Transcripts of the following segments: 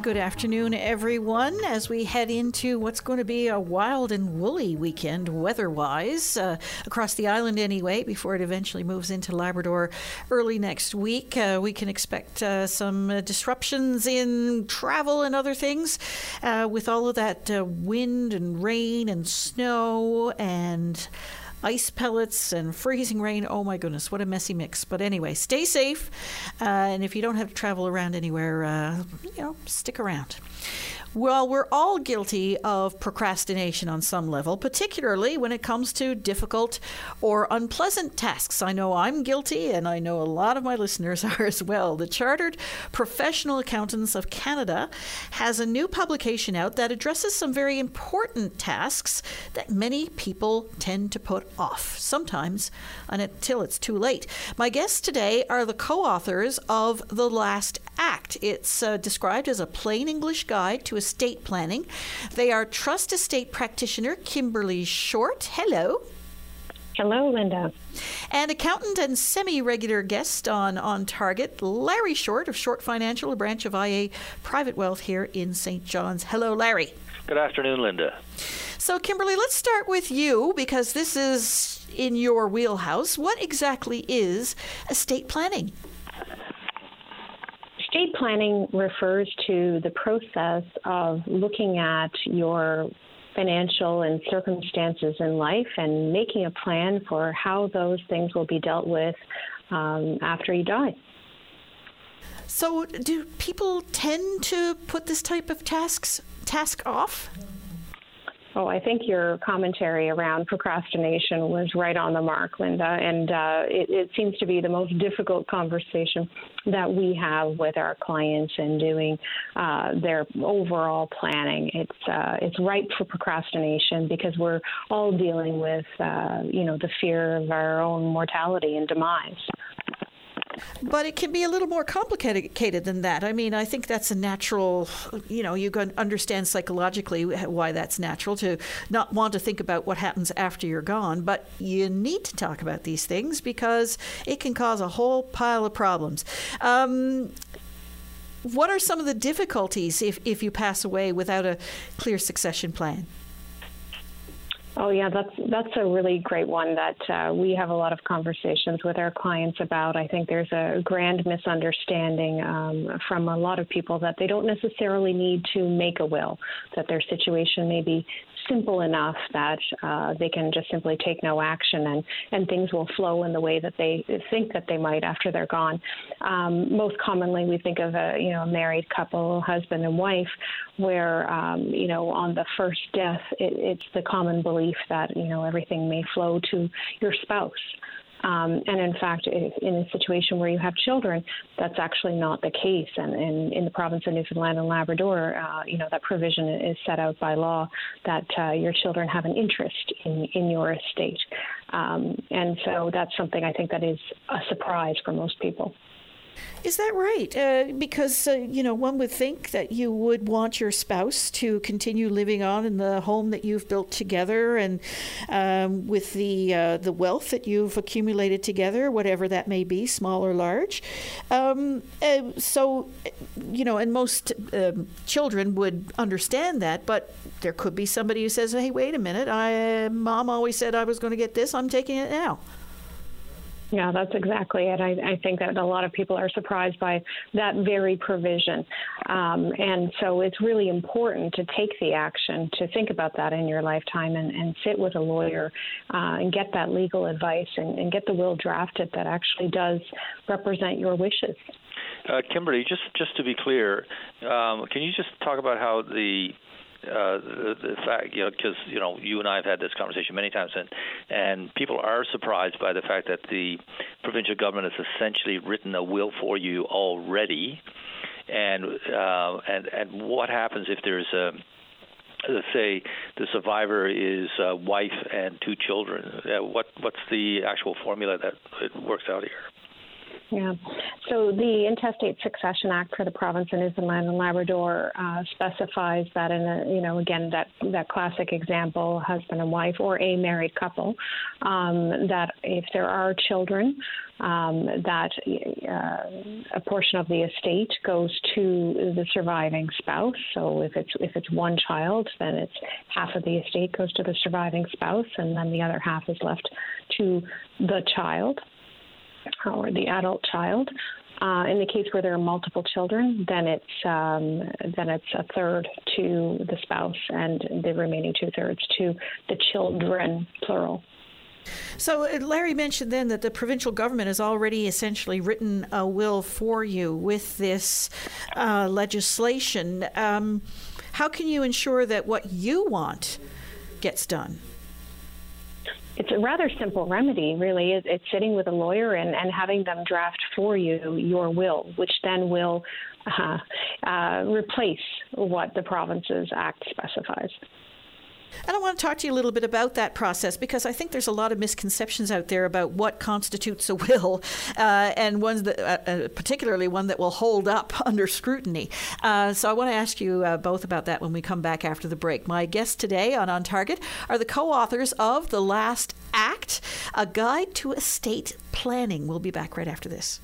Good afternoon, everyone, as we head into what's going to be a wild and woolly weekend weather wise, uh, across the island anyway, before it eventually moves into Labrador early next week. Uh, we can expect uh, some uh, disruptions in travel and other things uh, with all of that uh, wind and rain and snow and ice pellets and freezing rain. Oh my goodness, what a messy mix. But anyway, stay safe. Uh, and if you don't have to travel around anywhere, uh, you know, stick around. Well, we're all guilty of procrastination on some level, particularly when it comes to difficult or unpleasant tasks. I know I'm guilty, and I know a lot of my listeners are as well. The Chartered Professional Accountants of Canada has a new publication out that addresses some very important tasks that many people tend to put off, sometimes until it's too late. My guests today are the co authors of The Last Act. It's uh, described as a plain English guide to estate planning. They are trust estate practitioner Kimberly Short. Hello. Hello, Linda. And accountant and semi regular guest on On Target, Larry Short of Short Financial, a branch of IA Private Wealth here in St. John's. Hello, Larry. Good afternoon, Linda. So, Kimberly, let's start with you because this is in your wheelhouse. What exactly is estate planning? Estate planning refers to the process of looking at your financial and circumstances in life and making a plan for how those things will be dealt with um, after you die. So, do people tend to put this type of tasks task off? Oh, I think your commentary around procrastination was right on the mark, Linda. And uh, it, it, seems to be the most difficult conversation that we have with our clients in doing uh, their overall planning. It's uh, it's ripe for procrastination because we're all dealing with uh, you know the fear of our own mortality and demise. But it can be a little more complicated than that. I mean, I think that's a natural, you know, you can understand psychologically why that's natural to not want to think about what happens after you're gone. But you need to talk about these things because it can cause a whole pile of problems. Um, what are some of the difficulties if, if you pass away without a clear succession plan? Oh yeah, that's that's a really great one that uh, we have a lot of conversations with our clients about. I think there's a grand misunderstanding um, from a lot of people that they don't necessarily need to make a will, that their situation may be simple enough that uh, they can just simply take no action and, and things will flow in the way that they think that they might after they're gone. Um, most commonly, we think of a you know married couple, husband and wife, where um, you know on the first death, it, it's the common belief that you know everything may flow to your spouse. Um, and in fact, in a situation where you have children, that's actually not the case. And, and in the province of Newfoundland and Labrador, uh, you know, that provision is set out by law that uh, your children have an interest in, in your estate. Um, and so that's something I think that is a surprise for most people. Is that right? Uh, because, uh, you know, one would think that you would want your spouse to continue living on in the home that you've built together and um, with the, uh, the wealth that you've accumulated together, whatever that may be, small or large. Um, uh, so, you know, and most um, children would understand that, but there could be somebody who says, hey, wait a minute, I, mom always said I was going to get this, I'm taking it now. Yeah, that's exactly it. I, I, think that a lot of people are surprised by that very provision. Um, and so it's really important to take the action to think about that in your lifetime and, and sit with a lawyer uh, and get that legal advice and, and, get the will drafted that actually does represent your wishes. Uh, Kimberly, just just to be clear, um, can you just talk about how the uh, the, the fact, you know, because you know, you and I have had this conversation many times, and and people are surprised by the fact that the provincial government has essentially written a will for you already, and uh, and and what happens if there's a let's say the survivor is a wife and two children. Uh, what what's the actual formula that it works out here? Yeah. So the Intestate Succession Act for the province of Newfoundland and Labrador uh, specifies that in a, you know, again, that, that classic example, husband and wife or a married couple, um, that if there are children, um, that uh, a portion of the estate goes to the surviving spouse. So if it's if it's one child, then it's half of the estate goes to the surviving spouse, and then the other half is left to the child or the adult child. Uh, in the case where there are multiple children, then it's um, then it's a third to the spouse and the remaining two thirds to the children, plural. So uh, Larry mentioned then that the provincial government has already essentially written a will for you with this uh, legislation. Um, how can you ensure that what you want gets done? It's a rather simple remedy, really. It's sitting with a lawyer and, and having them draft for you your will, which then will uh, uh, replace what the Provinces Act specifies. And I want to talk to you a little bit about that process because I think there's a lot of misconceptions out there about what constitutes a will, uh, and ones that, uh, uh particularly one that will hold up under scrutiny. Uh, so I want to ask you uh, both about that when we come back after the break. My guests today on On Target are the co-authors of The Last Act, a guide to estate planning. We'll be back right after this.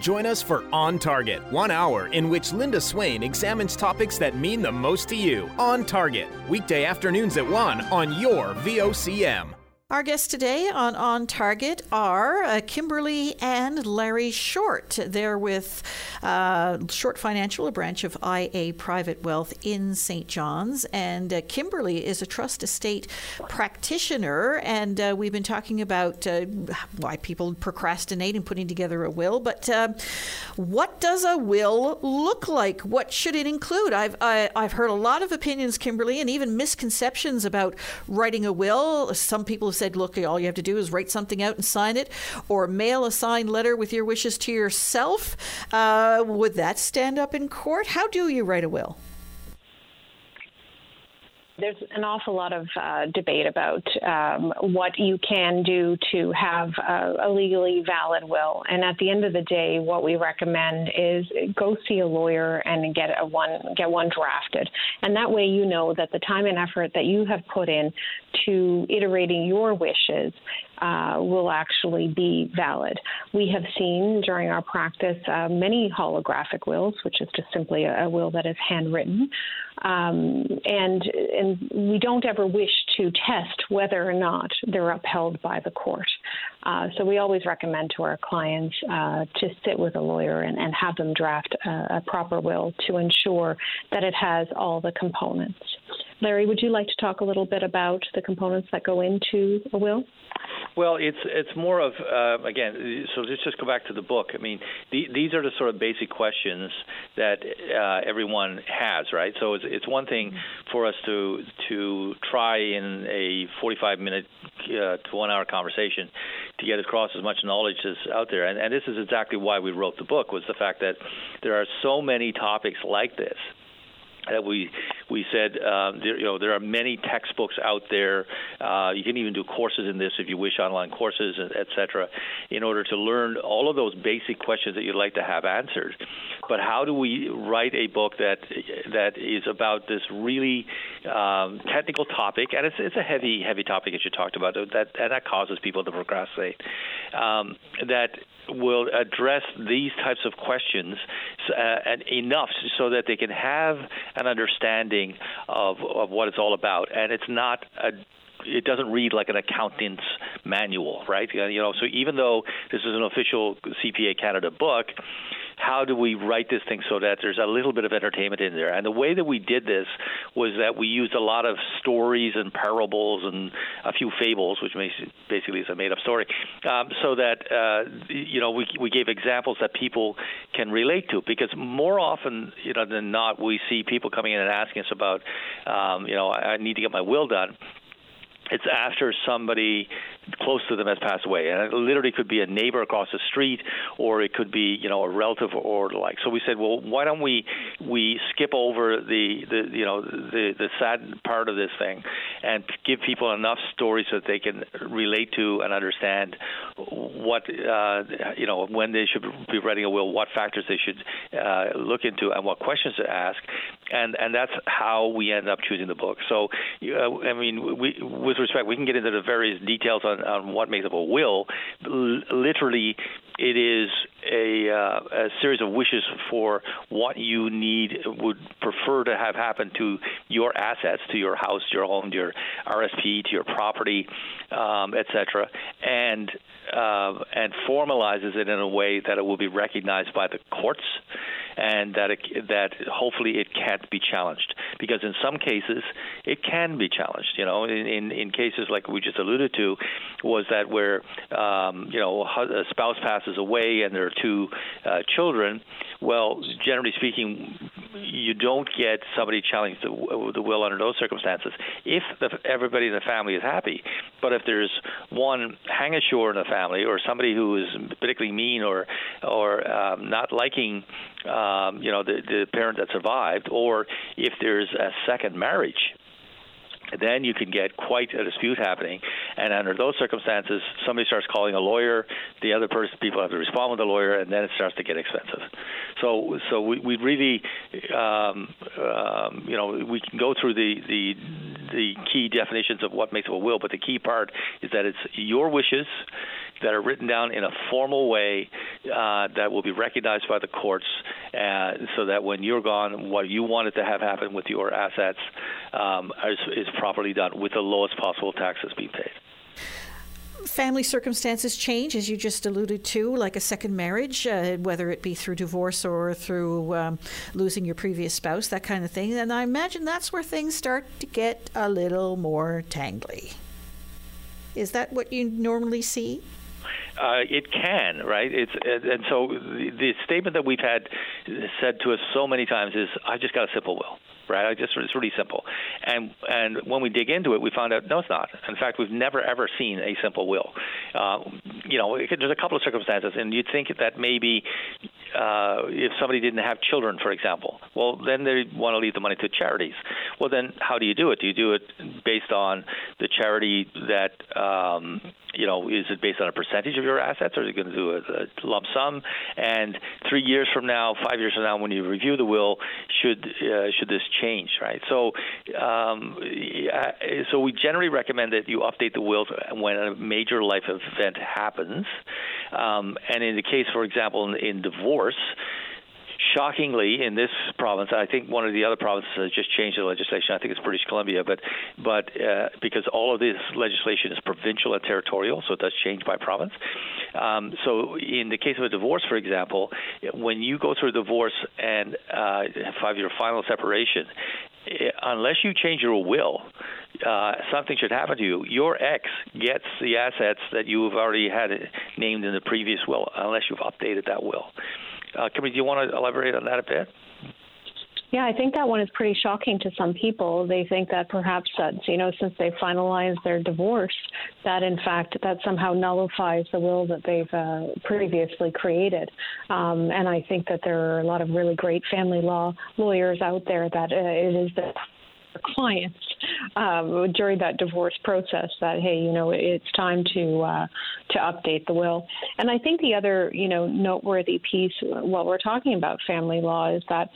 Join us for On Target, one hour in which Linda Swain examines topics that mean the most to you. On Target, weekday afternoons at 1 on your VOCM. Our guests today on On Target are uh, Kimberly and Larry Short. They're with uh, Short Financial, a branch of IA Private Wealth in St. John's. And uh, Kimberly is a trust estate practitioner. And uh, we've been talking about uh, why people procrastinate in putting together a will. But uh, what does a will look like? What should it include? I've, I, have i have heard a lot of opinions, Kimberly, and even misconceptions about writing a will. Some people said, look, all you have to do is write something out and sign it, or mail a signed letter with your wishes to yourself. Uh, would that stand up in court? How do you write a will? There's an awful lot of uh, debate about um, what you can do to have a, a, legally valid will. And at the end of the day, what we recommend is go see a lawyer and get a one get one drafted. And that way, you know that the time and effort that you have put in to iterating your wishes uh, will actually be valid. We have seen during our practice uh, many holographic wills, which is just simply a, a will that is handwritten. Um, and, and we don't ever wish to test whether or not they're upheld by the court. Uh, so we always recommend to our clients uh, to sit with a lawyer and, and have them draft a, a proper will to ensure that it has all the components. Larry, would you like to talk a little bit about the components that go into a will? Well, it's it's more of uh, again. So let's just go back to the book. I mean, the, these are the sort of basic questions that uh, everyone has, right? So it's it's one thing for us to to try in a 45 minute uh, to one hour conversation to get across as much knowledge as out there, and, and this is exactly why we wrote the book was the fact that there are so many topics like this that we we said um, there, you know there are many textbooks out there. Uh, you can even do courses in this if you wish, online courses, etc. In order to learn all of those basic questions that you'd like to have answered. But how do we write a book that that is about this really um, technical topic? And it's it's a heavy heavy topic as you talked about that and that causes people to procrastinate. Um, that will address these types of questions uh, enough so that they can have an understanding of, of what it's all about. And it's not a it doesn't read like an accountant's manual, right? You know, so even though this is an official CPA Canada book, how do we write this thing so that there's a little bit of entertainment in there? And the way that we did this was that we used a lot of stories and parables and a few fables, which basically is a made-up story, um, so that uh, you know we we gave examples that people can relate to. Because more often, you know, than not, we see people coming in and asking us about, um, you know, I need to get my will done it's after somebody close to them has passed away, and it literally could be a neighbor across the street, or it could be you know a relative or like. So we said, well, why don't we we skip over the the you know the the sad part of this thing, and give people enough stories so that they can relate to and understand what uh, you know when they should be writing a will, what factors they should uh, look into, and what questions to ask, and and that's how we end up choosing the book. So uh, I mean, we with respect, we can get into the various details on, on what makes up a will. L- literally, it is a, uh, a series of wishes for what you need would prefer to have happen to your assets, to your house, your home, to your RSP, to your property, um, etc., and uh, and formalizes it in a way that it will be recognized by the courts and that it, that hopefully it can't be challenged because in some cases it can be challenged. You know, in in, in cases like we just alluded to, was that where um, you know a spouse passes away and there are two uh, children. Well, generally speaking, you don't get somebody challenge the, the will under those circumstances if the, everybody in the family is happy. But if there's one hang ashore in the family or somebody who is particularly mean or or um, not liking um, you know the, the parent that survived, or if there's a second marriage then you can get quite a dispute happening. And under those circumstances, somebody starts calling a lawyer, the other person, people have to respond with the lawyer, and then it starts to get expensive. So, so we, we really, um, um, you know, we can go through the, the the key definitions of what makes a will, but the key part is that it's your wishes that are written down in a formal way uh, that will be recognized by the courts, uh, so that when you're gone, what you wanted to have happen with your assets um, is, is properly done with the lowest possible taxes being paid family circumstances change, as you just alluded to, like a second marriage, uh, whether it be through divorce or through um, losing your previous spouse, that kind of thing. And I imagine that's where things start to get a little more tangly. Is that what you normally see? Uh, it can, right? It's and so the, statement that we've had said to us so many times is, "I just got a simple will." right? I just it's really simple. And and when we dig into it, we found out no, it's not. In fact, we've never ever seen a simple will. Uh, you know, there's a couple of circumstances, and you'd think that maybe uh, if somebody didn't have children, for example, well, then they want to leave the money to charities. Well, then how do you do it? Do you do it based on the charity that um, you know, is it based on a percentage of your assets, or is it going to do a, a lump sum? And three years from now, five years from now, when you review the will, should uh, should this change, right? So, um, so we generally recommend that you update the will when a major life event happens. Um, and in the case, for example, in, in divorce, shockingly, in this province, I think one of the other provinces has just changed the legislation. I think it's British Columbia, but but uh, because all of this legislation is provincial and territorial, so it does change by province. Um, so in the case of a divorce, for example, when you go through a divorce and uh, have your final separation, eh, unless you change your will, uh, something should happen to you, your ex gets the assets that you've already had named in the previous will, unless you've updated that will. Uh, Kimberly, do you want to elaborate on that a bit? Yeah, I think that one is pretty shocking to some people. They think that perhaps that you know since they finalized their divorce, that in fact that somehow nullifies the will that they've uh, previously created. Um, and I think that there are a lot of really great family law lawyers out there that uh, it is the clients um, during that divorce process that hey, you know, it's time to uh, to update the will. And I think the other you know noteworthy piece while we're talking about family law is that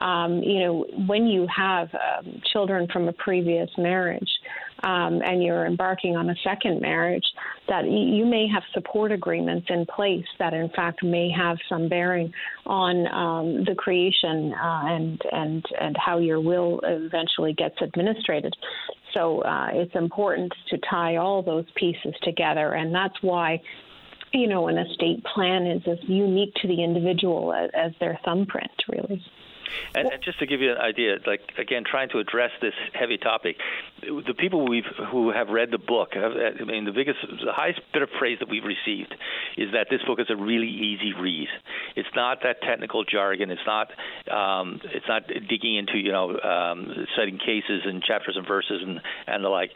um, you know when you have um, children from a previous marriage um, and you're embarking on a second marriage, that you may have support agreements in place that, in fact, may have some bearing on um, the creation uh, and and and how your will eventually gets administrated. So uh, it's important to tie all those pieces together, and that's why you know, an estate plan is as unique to the individual as, as their thumbprint, really. And, and, just to give you an idea, like again, trying to address this heavy topic, the people we've who have read the book, I mean, the biggest, the highest bit of praise that we've received is that this book is a really easy read. It's not that technical jargon. It's not, um, it's not digging into you know, um, citing cases and chapters and verses and and the like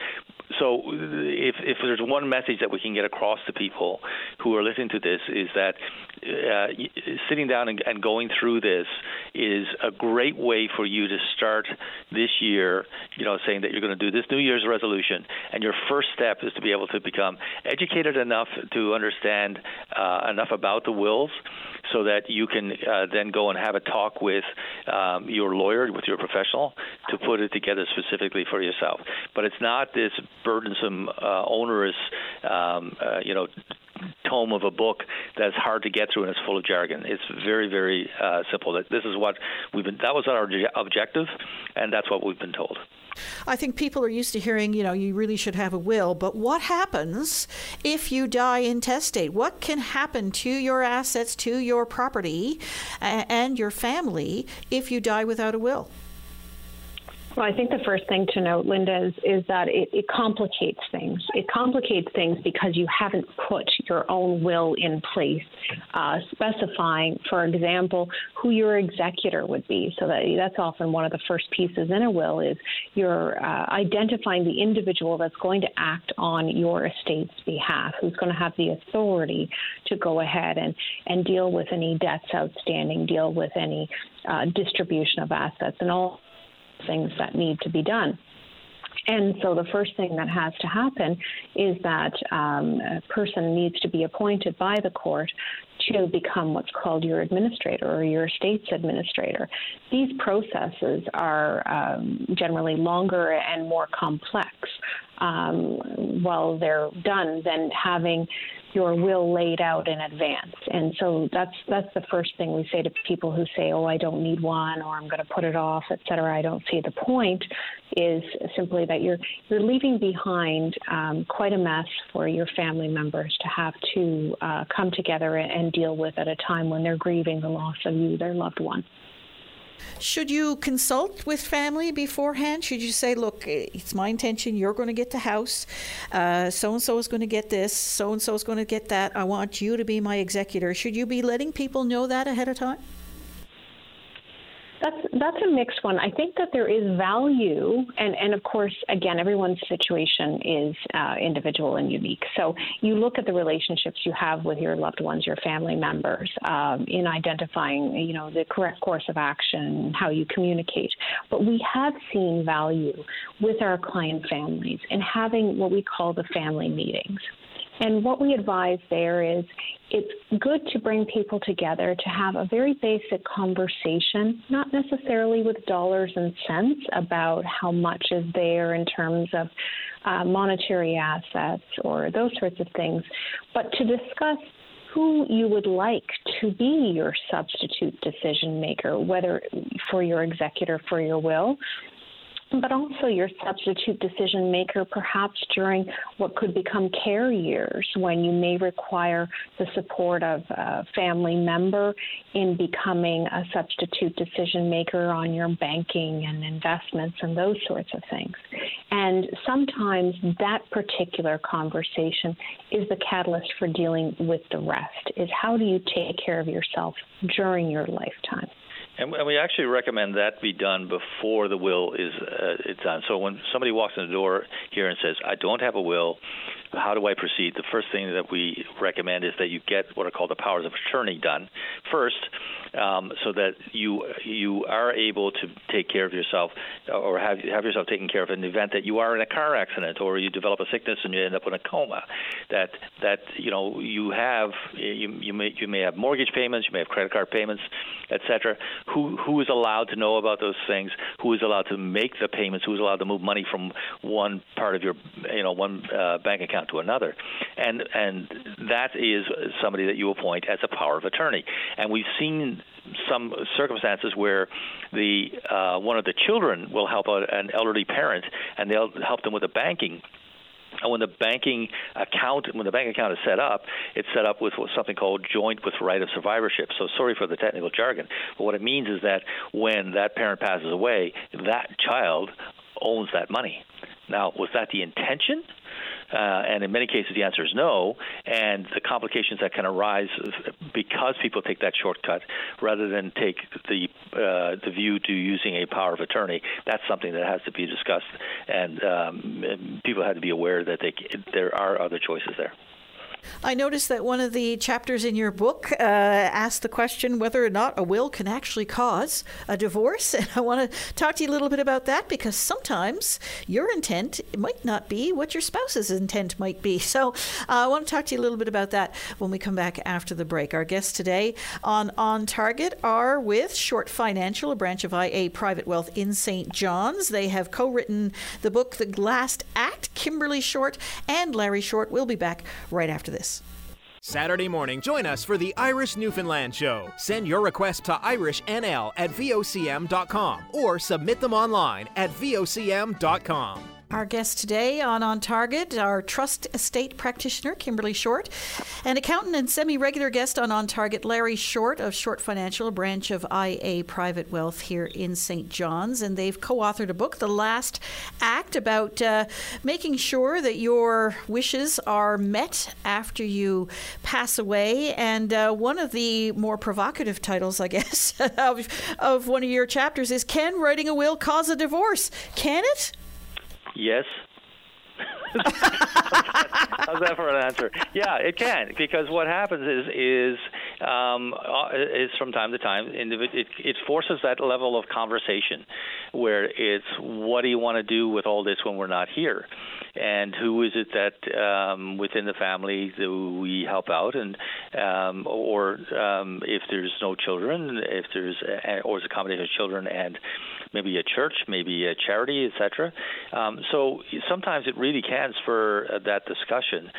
so if if there's one message that we can get across to people who are listening to this is that uh, sitting down and, and going through this is a great way for you to start this year. You know, saying that you're going to do this New Year's resolution, and your first step is to be able to become educated enough to understand uh, enough about the wills so that you can uh, then go and have a talk with um, your lawyer, with your professional, to put it together specifically for yourself. But it's not this burdensome, uh, onerous, um, uh, you know, tome of a book that's hard to get through and it's full of jargon. It's very, very uh, simple. That this is what we've been. That was our objective, and that's what we've been told. I think people are used to hearing, you know, you really should have a will, but what happens if you die intestate? What can happen to your assets, to your property, and your family if you die without a will? Well, I think the first thing to note, Linda, is, is that it, it, complicates things. It complicates things because you haven't put your own will in place, uh, specifying, for example, who your executor would be. So that that's often one of the first pieces in a will is you're uh, identifying the individual that's going to act on your estate's behalf, who's going to have the authority to go ahead and, and deal with any debts outstanding, deal with any uh, distribution of assets, and all things that need to be done. And so the first thing that has to happen is that um, a person needs to be appointed by the court to become what's called your administrator or your estate's administrator. These processes are um, generally longer and more complex um, while they're done than having your will laid out in advance. And so that's that's the first thing we say to people who say, "Oh, I don't need one," or "I'm going to put it off," etc. I don't see the point. Is simply that you're you're leaving behind um, quite a mess for your family members to have to uh, come together and deal with at a time when they're grieving the loss of you, their loved one. Should you consult with family beforehand? Should you say, look, it's my intention, you're going to get the house, so and so is going to get this, so and so is going to get that. I want you to be my executor. Should you be letting people know that ahead of time? That's that's a mixed one. I think that there is value, and and of course, again, everyone's situation is uh, individual and unique. So you look at the relationships you have with your loved ones, your family members, um, in identifying, you know, the correct course of action, how you communicate. But we have seen value with our client families in having what we call the family meetings. And what we advise there is it's good to bring people together to have a very basic conversation, not necessarily with dollars and cents about how much is there in terms of uh, monetary assets or those sorts of things, but to discuss who you would like to be your substitute decision maker, whether for your executor for your will, but also your substitute decision maker perhaps during what could become care years when you may require the support of a family member in becoming a substitute decision maker on your banking and investments and those sorts of things. And sometimes that particular conversation is the catalyst for dealing with the rest is how do you take care of yourself during your lifetime? And, we actually recommend that be done before the will is uh, it's done. So when somebody walks in the door here and says, "I don't have a will," how do I proceed? The first thing that we recommend is that you get what are called the powers of attorney done first, um, so that you you are able to take care of yourself or have have yourself taken care of in the event that you are in a car accident or you develop a sickness and you end up in a coma. That that you know you have you you may you may have mortgage payments, you may have credit card payments, etc. Who who is allowed to know about those things? Who is allowed to make the payments? Who is allowed to move money from one part of your you know one uh, bank account to another? And and that is somebody that you appoint as a power of attorney. And we've seen some circumstances where the uh, one of the children will help an elderly parent, and they'll help them with the banking and when the banking account, when the bank account is set up, it's set up with something called joint with right of survivorship. So sorry for the technical jargon, but what it means is that when that parent passes away, that child owns that money. Now, was that the intention? uh, and in many cases the answer is no. And the complications that can arise because people take that shortcut rather than take the uh, the view to using a power of attorney, that's something that has to be discussed, and um, people have to be aware that they there are other choices there. I noticed that one of the chapters in your book uh, asked the question whether or not a will can actually cause a divorce. And I want to talk to you a little bit about that because sometimes your intent might not be what your spouse's intent might be. So uh, I want to talk to you a little bit about that when we come back after the break. Our guests today on On Target are with Short Financial, a branch of IA Private Wealth in St. John's. They have co written the book The Last Act. Kimberly Short and Larry Short will be back right after this. Saturday morning, join us for the Irish Newfoundland Show. Send your request to irishnl at vocm.com or submit them online at vocm.com. Our guest today on On Target, our trust estate practitioner, Kimberly Short, and accountant and semi regular guest on On Target, Larry Short of Short Financial, a branch of IA Private Wealth here in St. John's. And they've co authored a book, The Last Act, about uh, making sure that your wishes are met after you pass away. And uh, one of the more provocative titles, I guess, of, of one of your chapters is Can Writing a Will Cause a Divorce? Can it? Yes. How's that for an answer? Yeah, it can because what happens is is um, uh, is from time to time it, it forces that level of conversation where it's what do you want to do with all this when we're not here, and who is it that um, within the family that we help out, and um, or um, if there's no children, if there's or it's a combination of children and maybe a church, maybe a charity, etc. Um, so sometimes it really can spur uh, that discussion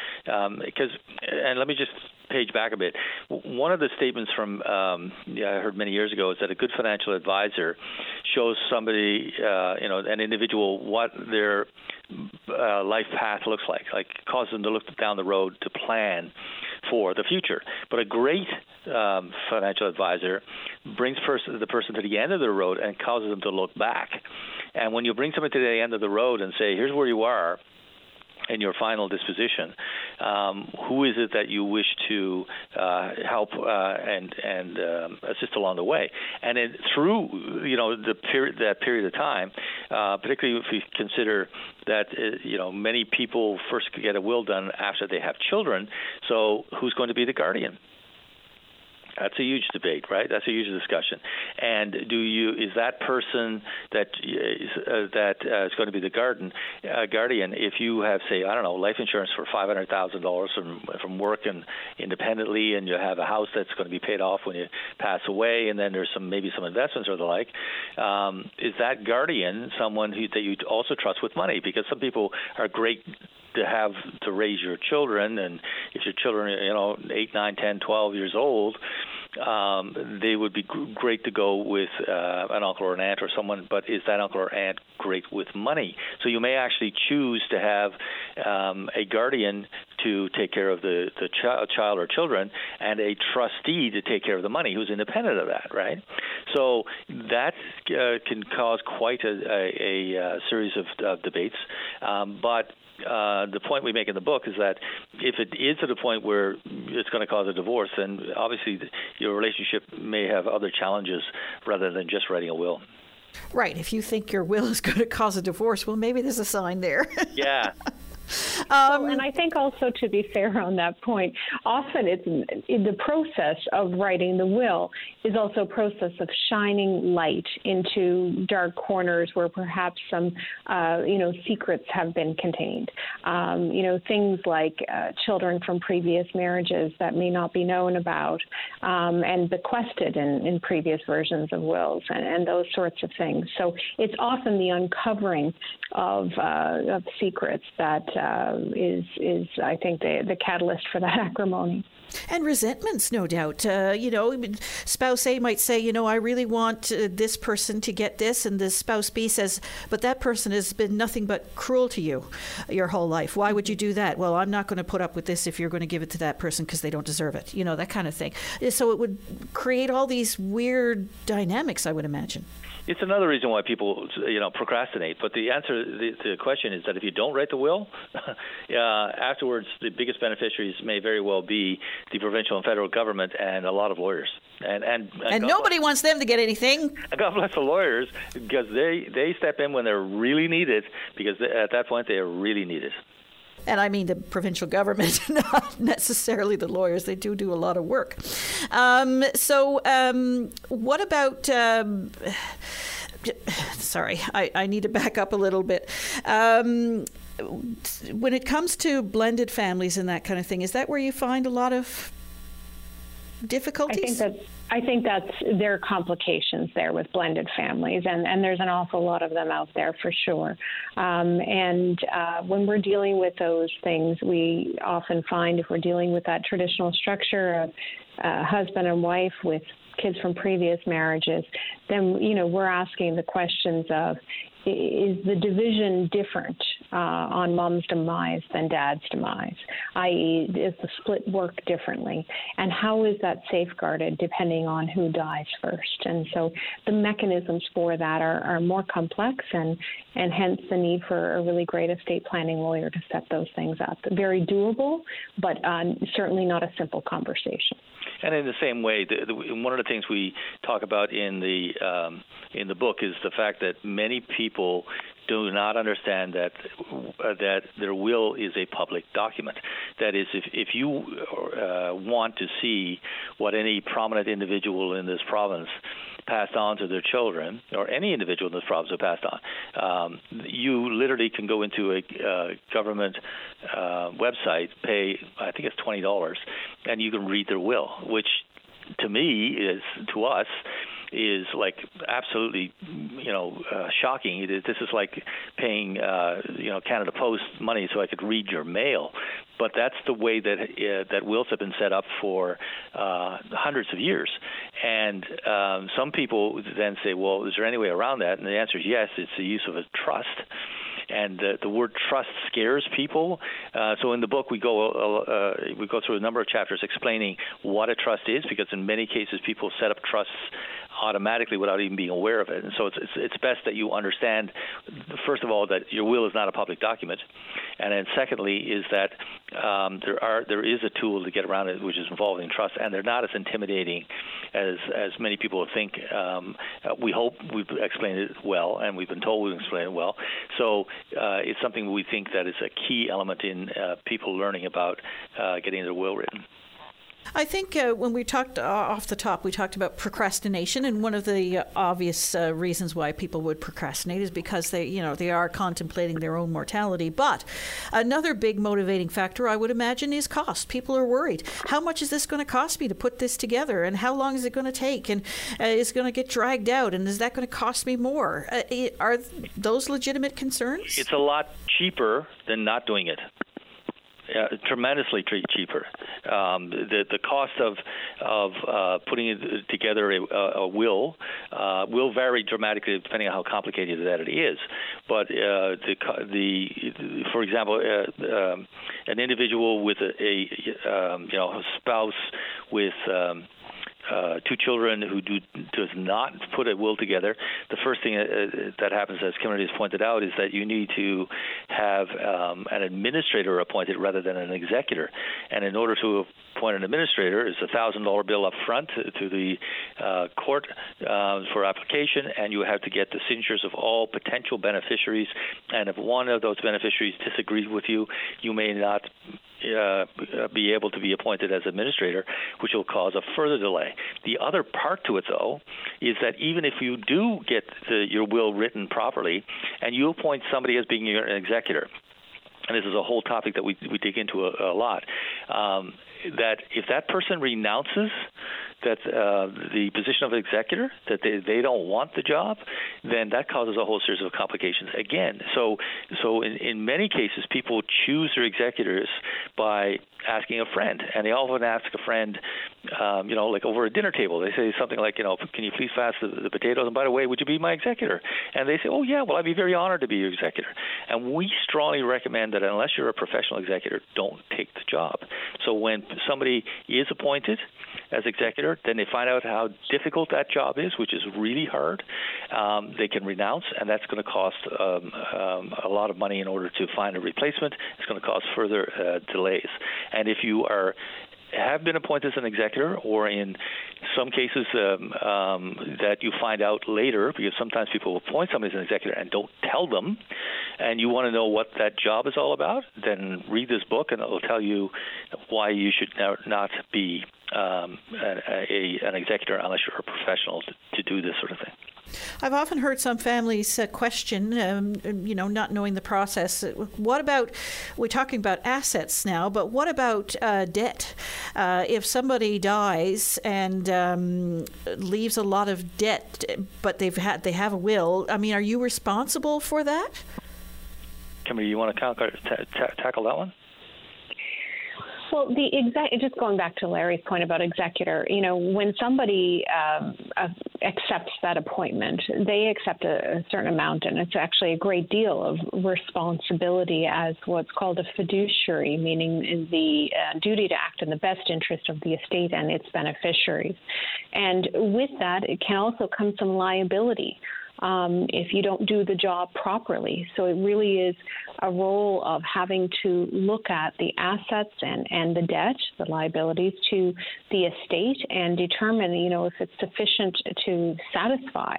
because, um, and let me just page back a bit. One of the statements from um, yeah, I heard many years ago is that a good financial advisor shows somebody, uh, you know, an individual what their uh, life path looks like, like causes them to look down the road to plan for the future. But a great um, financial advisor brings person, the person to the end of the road and causes them to look back. And when you bring someone to the end of the road and say, "Here's where you are," in your final disposition, um, who is it that you wish to uh, help uh, and and um, assist along the way? And then through you know the period that period of time, uh, particularly if you consider that uh, you know many people first get a will done after they have children, so who's going to be the guardian? That's a huge debate, right? That's a huge discussion. And do you is that person that is, uh, that uh, is going to be the garden uh, guardian if you have say I don't know life insurance for five hundred thousand dollars from from working independently and you have a house that's going to be paid off when you pass away and then there's some maybe some investments or the like um, is that guardian someone who, that you also trust with money because some people are great to have to raise your children and if your children you know eight nine ten twelve years old um, they would be great to go with uh, an uncle or an aunt or someone, but is that uncle or aunt great with money? So you may actually choose to have um, a guardian to take care of the, the ch- child or children and a trustee to take care of the money who's independent of that, right? So that uh, can cause quite a, a, a, a series of uh, debates. Um, but uh, the point we make in the book is that if it is to the point where it's going to cause a divorce, then obviously your relationship may have other challenges rather than just writing a will. Right. If you think your will is going to cause a divorce, well, maybe there's a sign there. yeah. Um, and I think also to be fair on that point, often it's the process of writing the will is also a process of shining light into dark corners where perhaps some, uh, you know, secrets have been contained. Um, you know, things like uh, children from previous marriages that may not be known about um, and bequested in, in previous versions of wills and, and, those sorts of things. So it's often the uncovering of, uh, of secrets that uh, is is I think the the catalyst for that acrimony. And resentments, no doubt. Uh, you know, spouse A might say, you know, I really want uh, this person to get this, and the spouse B says, but that person has been nothing but cruel to you your whole life. Why would you do that? Well, I'm not going to put up with this if you're going to give it to that person because they don't deserve it. You know, that kind of thing. So it would create all these weird dynamics, I would imagine. It's another reason why people, you know, procrastinate. But the answer to the question is that if you don't write the will, uh, afterwards the biggest beneficiaries may very well be the provincial and federal government and a lot of lawyers. And and, and, and nobody bless, wants them to get anything. God bless the lawyers because they they step in when they're really needed because at that point they are really needed and I mean the provincial government, not necessarily the lawyers. They do do a lot of work. Um, so, um, what about? Um, sorry, I, I, need to back up a little bit. Um, when it comes to blended families and that kind of thing, is that where you find a lot of difficulties? I think that I think that's there are complications there with blended families, and, and there's an awful lot of them out there for sure. Um, and uh, when we're dealing with those things, we often find if we're dealing with that traditional structure of uh, husband and wife with kids from previous marriages, then you know we're asking the questions of is the division different uh, on mom's demise than dad's demise? I.e., is the split work differently? And how is that safeguarded depending on who dies first? And so the mechanisms for that are, are more complex and, and hence the need for a really great estate planning lawyer to set those things up. Very doable, but uh, certainly not a simple conversation. And in the same way, the, the, one of the things we talk about in the um, in the book is the fact that many people do not understand that uh, that their will is a public document. That is, if if you uh, want to see what any prominent individual in this province passed on to their children, or any individual in this province who passed on. Um, you literally can go into a uh, government uh, website, pay I think it's twenty dollars, and you can read their will, which to me is to us is like absolutely, you know, uh, shocking. This is like paying, uh, you know, Canada Post money so I could read your mail. But that's the way that uh, that wills have been set up for uh, hundreds of years. And um, some people then say, well, is there any way around that? And the answer is yes. It's the use of a trust and the, the word trust scares people. Uh, so in the book, we go uh, uh, we go through a number of chapters explaining what a trust is, because in many cases, people set up trusts automatically without even being aware of it. And so it's, it's, it's best that you understand, first of all, that your will is not a public document, and then secondly is that um, there are there is a tool to get around it which is involving trust, and they're not as intimidating as as many people think. Um, we hope we've explained it well, and we've been told we've explained it well. So uh, it's something we think that is a key element in uh, people learning about uh, getting their will written. I think uh, when we talked uh, off the top, we talked about procrastination, and one of the uh, obvious uh, reasons why people would procrastinate is because they, you know, they are contemplating their own mortality. But another big motivating factor, I would imagine, is cost. People are worried. How much is this going to cost me to put this together, and how long is it going to take, and uh, is it going to get dragged out, and is that going to cost me more? Uh, are those legitimate concerns? It's a lot cheaper than not doing it uh, tremendously cheaper. Um, the the cost of of uh, putting together a, a will uh, will vary dramatically depending on how complicated that it is. But uh, the the for example, uh, um, an individual with a, a um, you know a spouse with um, uh, two children who do, does not put a will together, the first thing uh, that happens, as Kimberly has pointed out, is that you need to have um, an administrator appointed rather than an executor. And in order to appoint an administrator, it's a thousand dollar bill up front to, to the uh, court uh, for application, and you have to get the signatures of all potential beneficiaries. And if one of those beneficiaries disagrees with you, you may not uh, be able to be appointed as administrator, which will cause a further delay. The other part to it, though, is that even if you do get the, your will written properly and you appoint somebody as being your executor, and this is a whole topic that we we dig into a, a lot. Um, that if that person renounces that uh, the position of executor, that they, they don't want the job, then that causes a whole series of complications again. So, so in, in many cases, people choose their executors by asking a friend, and they often ask a friend, um, you know, like over a dinner table. They say something like, you know, can you please pass the, the potatoes? And by the way, would you be my executor? And they say, oh yeah, well I'd be very honored to be your executor. And we strongly recommend that unless you're a professional executor, don't take the job. So when somebody is appointed as executor, then they find out how difficult that job is, which is really hard. Um, they can renounce, and that's going to cost um, um, a lot of money in order to find a replacement. It's going to cause further uh, delays. And if you are have been appointed as an executor, or in some cases um, um, that you find out later, because sometimes people appoint somebody as an executor and don't tell them, and you want to know what that job is all about, then read this book and it'll tell you why you should not be um, a, a, an executor unless you're a professional to, to do this sort of thing. I've often heard some families uh, question, um, you know, not knowing the process. What about, we're talking about assets now, but what about uh, debt? Uh, if somebody dies and um, leaves a lot of debt, but they've had they have a will, I mean, are you responsible for that? Kimberly, you want to tackle that one? Well, the exact just going back to Larry's point about executor, you know, when somebody um, uh, accepts that appointment, they accept a, a, certain amount, and it's actually a great deal of responsibility as what's called a fiduciary, meaning the uh, duty to act in the best interest of the estate and its beneficiaries. And with that, it can also come some liability um, if you don't do the job properly. So it really is a role of having to look at the assets and, and the debt, the liabilities to the estate, and determine, you know, if it's sufficient to satisfy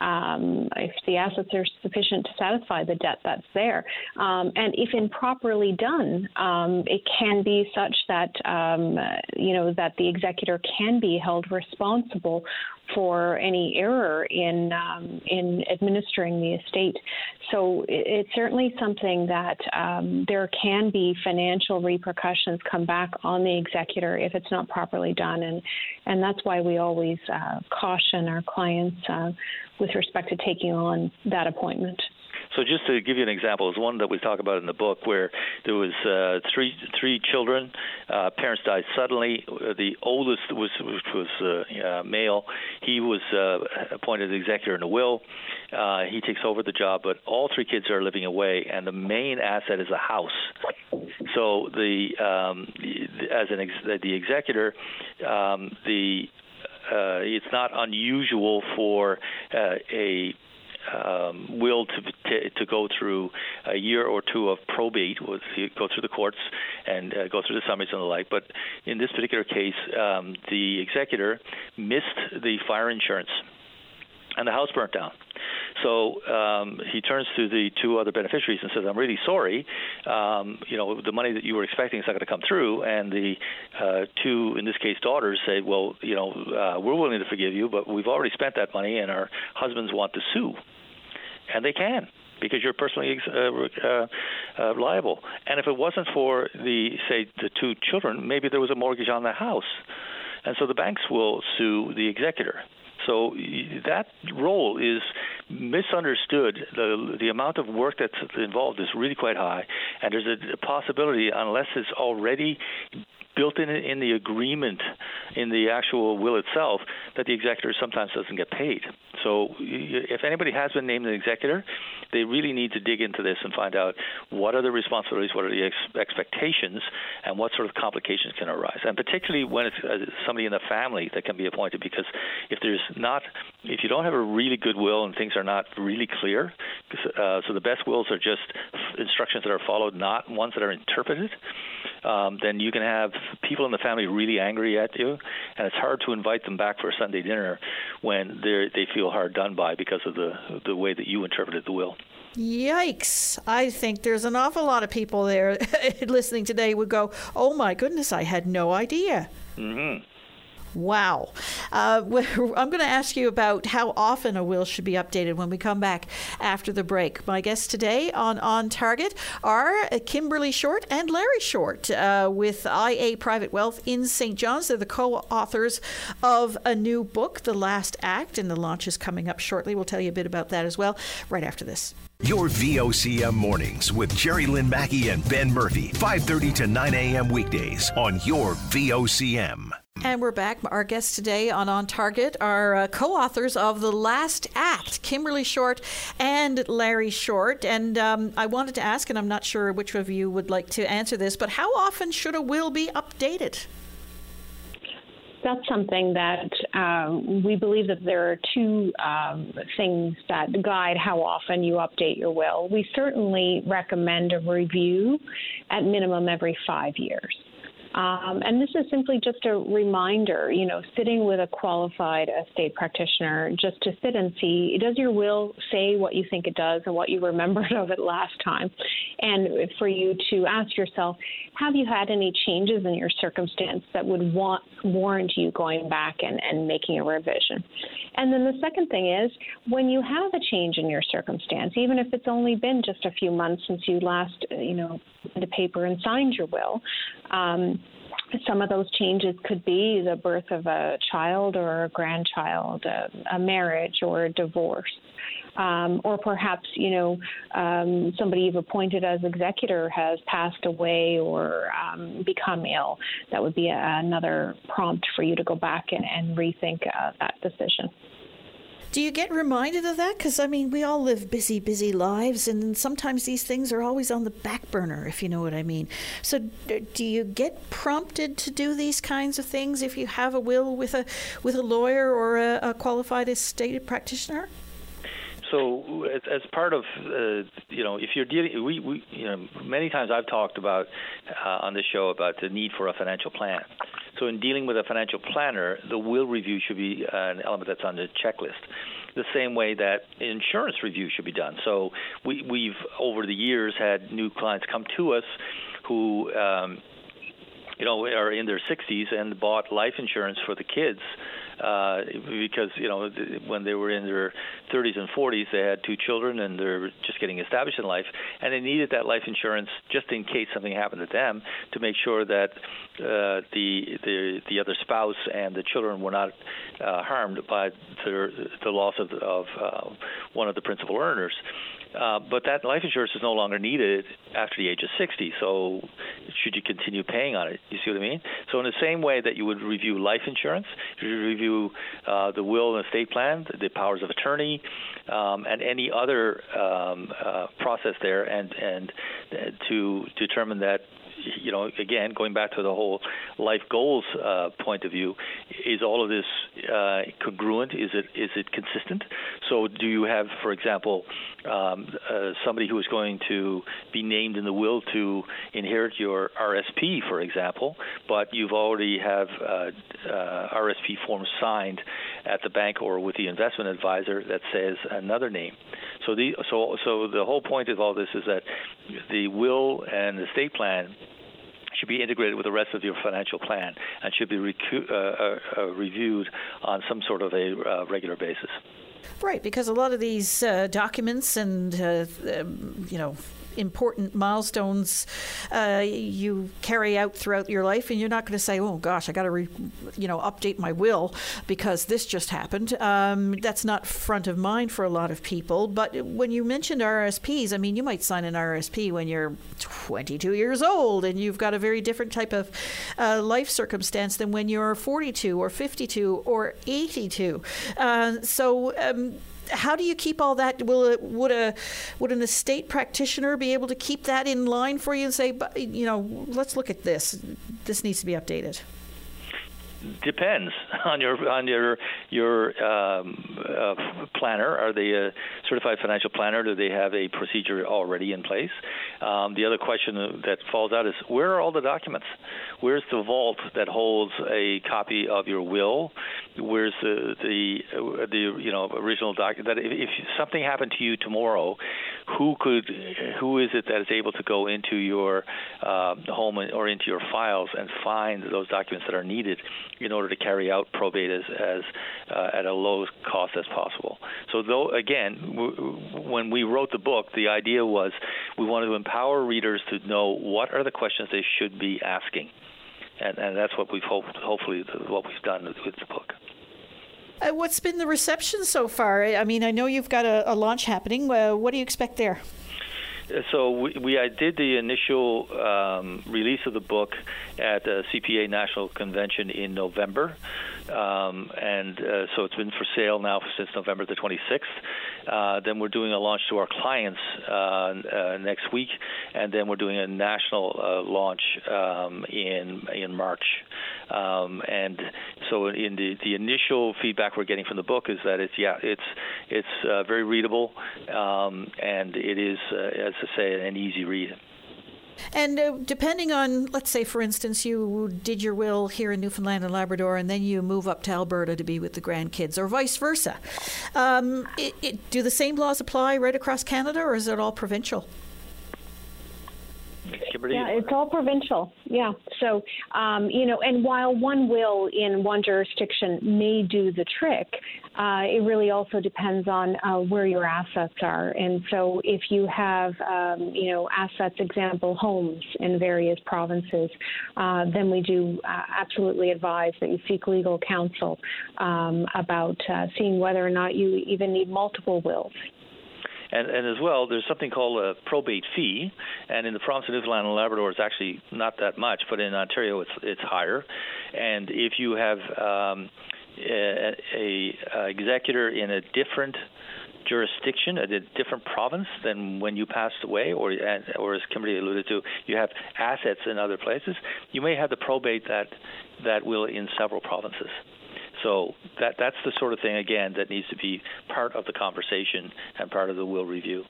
um, if the assets are sufficient to satisfy the debt that's there. Um, and if improperly done, um, it can be such that um, you know that the executor can be held responsible for any error in um, in administering the estate. So it, it's certainly something that um, there can be financial repercussions come back on the executor if it's not properly done, and and that's why we always uh, caution our clients uh, with respect to taking on that appointment. So just to give you an example, is one that we talk about in the book where there was uh, three three children. Uh, parents died suddenly. The oldest was which was uh, male. He was uh, appointed executor in a will. Uh, he takes over the job, but all three kids are living away, and the main asset is a house. So the um, as an ex- the executor, um, the uh, it's not unusual for uh, a um, will to, to, to go through a year or two of probate, go through the courts and uh, go through the summaries and the like. But in this particular case, um, the executor missed the fire insurance, and the house burnt down. So um, he turns to the two other beneficiaries and says, "I'm really sorry. Um, you know, the money that you were expecting is not going to come through." And the uh, two, in this case, daughters say, "Well, you know, uh, we're willing to forgive you, but we've already spent that money, and our husbands want to sue." and they can because you're personally uh, uh, uh, liable. And if it wasn't for the say the two children, maybe there was a mortgage on the house, and so the banks will sue the executor. So that role is misunderstood. The the amount of work that's involved is really quite high, and there's a possibility unless it's already built in in the agreement in the actual will itself that the executor sometimes doesn't get paid. So if anybody has been named an executor, they really need to dig into this and find out what are the responsibilities, what are the ex- expectations, and what sort of complications can arise. And particularly when it's uh, somebody in the family that can be appointed, because if there's not, if you don't have a really good will and things are not really clear, uh, so the best wills are just instructions that are followed, not ones that are interpreted um, then you can have people in the family really angry at you, and it's hard to invite them back for a Sunday dinner when they they feel hard done by because of the the way that you interpreted the will. Yikes. I think there's an awful lot of people there listening today would go, oh my goodness, I had no idea. Mm-hmm. Wow. Uh, I'm going to ask you about how often a will should be updated when we come back after the break. My guests today on On Target are Kimberly Short and Larry Short uh, with IA Private Wealth in St. John's. They're the co authors of a new book, The Last Act, and the launch is coming up shortly. We'll tell you a bit about that as well right after this. Your VOCM mornings with Jerry Lynn Mackey and Ben Murphy, 5:30 to 9 a.m. weekdays on your VOCM. And we're back. Our guests today on On Target are uh, co authors of The Last Act, Kimberly Short and Larry Short. And um, I wanted to ask, and I'm not sure which of you would like to answer this, but how often should a will be updated? that's something that um, we believe that there are two um, things that guide how often you update your will. We certainly recommend a review at minimum every five years. Um, and this is simply just a reminder, you know, sitting with a qualified estate practitioner just to sit and see does your will say what you think it does and what you remembered of it last time? And for you to ask yourself, have you had any changes in your circumstance that would want, warrant you going back and, and making a revision? And then the second thing is when you have a change in your circumstance, even if it's only been just a few months since you last, you know, the paper and signed your will, um, some of those changes could be the birth of a child or a grandchild, a, a marriage or a divorce. Um, or perhaps you know um, somebody you've appointed as executor has passed away or um, become ill. That would be a, another prompt for you to go back and, and rethink uh, that decision. Do you get reminded of that? Because, I mean, we all live busy, busy lives, and sometimes these things are always on the back burner, if you know what I mean. So, do you get prompted to do these kinds of things if you have a will with a, with a lawyer or a, a qualified estate practitioner? So as, as part of uh, you know if you're dealing we, we you know many times I've talked about uh, on this show about the need for a financial plan. So in dealing with a financial planner, the will review should be an element that's on the checklist. The same way that insurance review should be done. So we, we've over the years had new clients come to us who. Um, you know, are in their 60s and bought life insurance for the kids uh, because you know when they were in their 30s and 40s, they had two children and they're just getting established in life, and they needed that life insurance just in case something happened to them to make sure that uh, the the the other spouse and the children were not uh, harmed by the the loss of of uh, one of the principal earners. Uh, but that life insurance is no longer needed after the age of 60. So, should you continue paying on it? You see what I mean? So, in the same way that you would review life insurance, you review uh, the will and estate plan, the powers of attorney, um, and any other um, uh, process there, and and uh, to determine that you know, again, going back to the whole life goals uh, point of view, is all of this uh, congruent? Is it is it consistent? So, do you have, for example, um, uh, somebody who is going to be named in the will to inherit your RSP, for example, but you've already have uh, uh, RSP forms signed at the bank or with the investment advisor that says another name. So the so so the whole point of all this is that the will and the estate plan should be integrated with the rest of your financial plan and should be recu- uh, uh, uh, reviewed on some sort of a uh, regular basis. Right, because a lot of these uh, documents and uh, um, you know important milestones uh, you carry out throughout your life, and you're not going to say, "Oh gosh, I got to, you know, update my will because this just happened." Um, that's not front of mind for a lot of people. But when you mentioned RSPs, I mean, you might sign an RSP when you're 22 years old, and you've got a very different type of uh, life circumstance than when you're 42 or 52 or 82. Uh, so. Um, how do you keep all that? Will it, would a would an estate practitioner be able to keep that in line for you and say, but you know, let's look at this. This needs to be updated depends on your on your your um, uh, planner. Are they a certified financial planner? Do they have a procedure already in place? Um, the other question that falls out is where are all the documents? Where's the vault that holds a copy of your will? Where's the the the you know original document? That if, if something happened to you tomorrow, who could who is it that is able to go into your uh, home or into your files and find those documents that are needed in order to carry out probate as, as uh, at a low cost as possible. So, though again, w- when we wrote the book, the idea was we wanted to empower readers to know what are the questions they should be asking, and, and that's what we've hoped, hopefully what we've done with the book. Uh, what's been the reception so far? I mean, I know you've got a, a launch happening. Uh, what do you expect there? So we, we I did the initial um, release of the book at the CPA National Convention in November. Um, and uh, so it's been for sale now since November the 26th. Uh, then we're doing a launch to our clients uh, uh, next week, and then we're doing a national uh, launch um, in in March. Um, and so, in the the initial feedback we're getting from the book is that it's yeah, it's it's uh, very readable, um, and it is, as I say, an easy read. And uh, depending on, let's say, for instance, you did your will here in Newfoundland and Labrador, and then you move up to Alberta to be with the grandkids, or vice versa. Um, it, it, do the same laws apply right across Canada, or is it all provincial? Yeah, it's all provincial. Yeah. So, um, you know, and while one will in one jurisdiction may do the trick, uh, it really also depends on uh, where your assets are. And so, if you have, um, you know, assets, example, homes in various provinces, uh, then we do uh, absolutely advise that you seek legal counsel um, about uh, seeing whether or not you even need multiple wills. And, and as well, there's something called a probate fee, and in the province of Newfoundland and Labrador, it's actually not that much, but in Ontario, it's it's higher. And if you have um, a, a, a executor in a different jurisdiction, a different province than when you passed away, or or as Kimberly alluded to, you have assets in other places. You may have the probate that that will in several provinces. So that that's the sort of thing again that needs to be part of the conversation and part of the will review.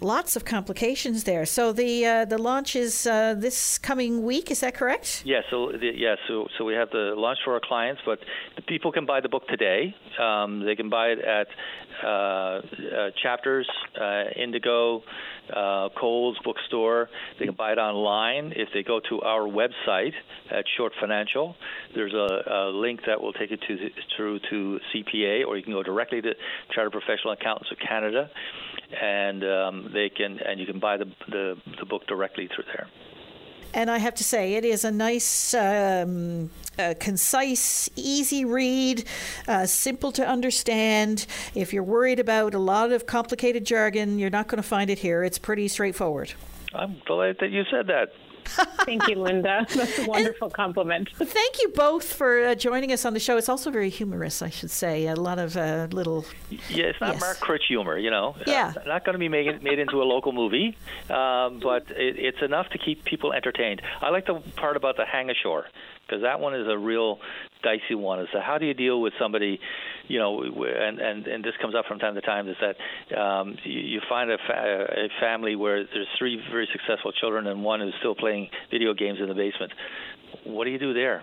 Lots of complications there. So the uh, the launch is uh, this coming week. Is that correct? Yeah. So the, yeah. So so we have the launch for our clients, but the people can buy the book today. Um, they can buy it at Chapters, uh, Indigo, uh, Coles bookstore. They can buy it online if they go to our website at Short Financial. There's a, a link that will take you to through to CPA, or you can go directly to Chartered Professional Accountants of Canada, and um, they can and you can buy the, the the book directly through there. And I have to say, it is a nice, um, uh, concise, easy read, uh, simple to understand. If you're worried about a lot of complicated jargon, you're not going to find it here. It's pretty straightforward. I'm delighted that you said that. Thank you, Linda. That's a wonderful and compliment. Thank you both for uh, joining us on the show. It's also very humorous, I should say. A lot of uh, little. Yeah, it's not yes. Mark Critch humor, you know. Yeah. Uh, not going to be made, made into a local movie, um, but it, it's enough to keep people entertained. I like the part about the hang ashore because that one is a real dicey one. Is how do you deal with somebody, you know, and and and this comes up from time to time. Is that um, you, you find a, fa- a family where there's three very successful children and one who's still playing video games in the basement. What do you do there?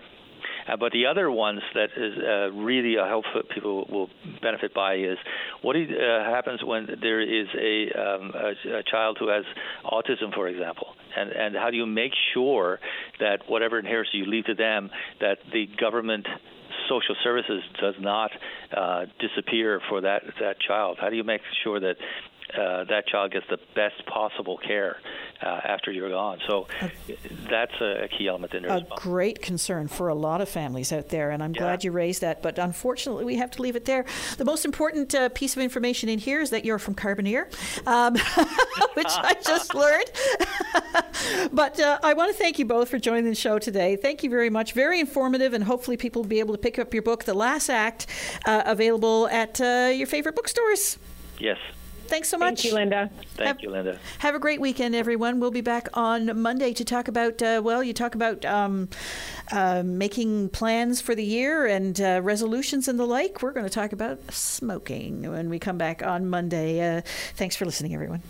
Uh, but the other ones that is uh, really a help people will benefit by is what uh, happens when there is a, um, a, a child who has autism, for example, and and how do you make sure that whatever inheritance you leave to them, that the government social services does not uh, disappear for that that child? How do you make sure that uh, that child gets the best possible care uh, after you're gone. So that's a key element in there. A well. great concern for a lot of families out there, and I'm yeah. glad you raised that. But unfortunately, we have to leave it there. The most important uh, piece of information in here is that you're from Carbonear, um, which I just learned. but uh, I want to thank you both for joining the show today. Thank you very much. Very informative, and hopefully, people will be able to pick up your book, The Last Act, uh, available at uh, your favorite bookstores. Yes. Thanks so much. Thank you, Linda. Thank have, you, Linda. Have a great weekend, everyone. We'll be back on Monday to talk about, uh, well, you talk about um, uh, making plans for the year and uh, resolutions and the like. We're going to talk about smoking when we come back on Monday. Uh, thanks for listening, everyone.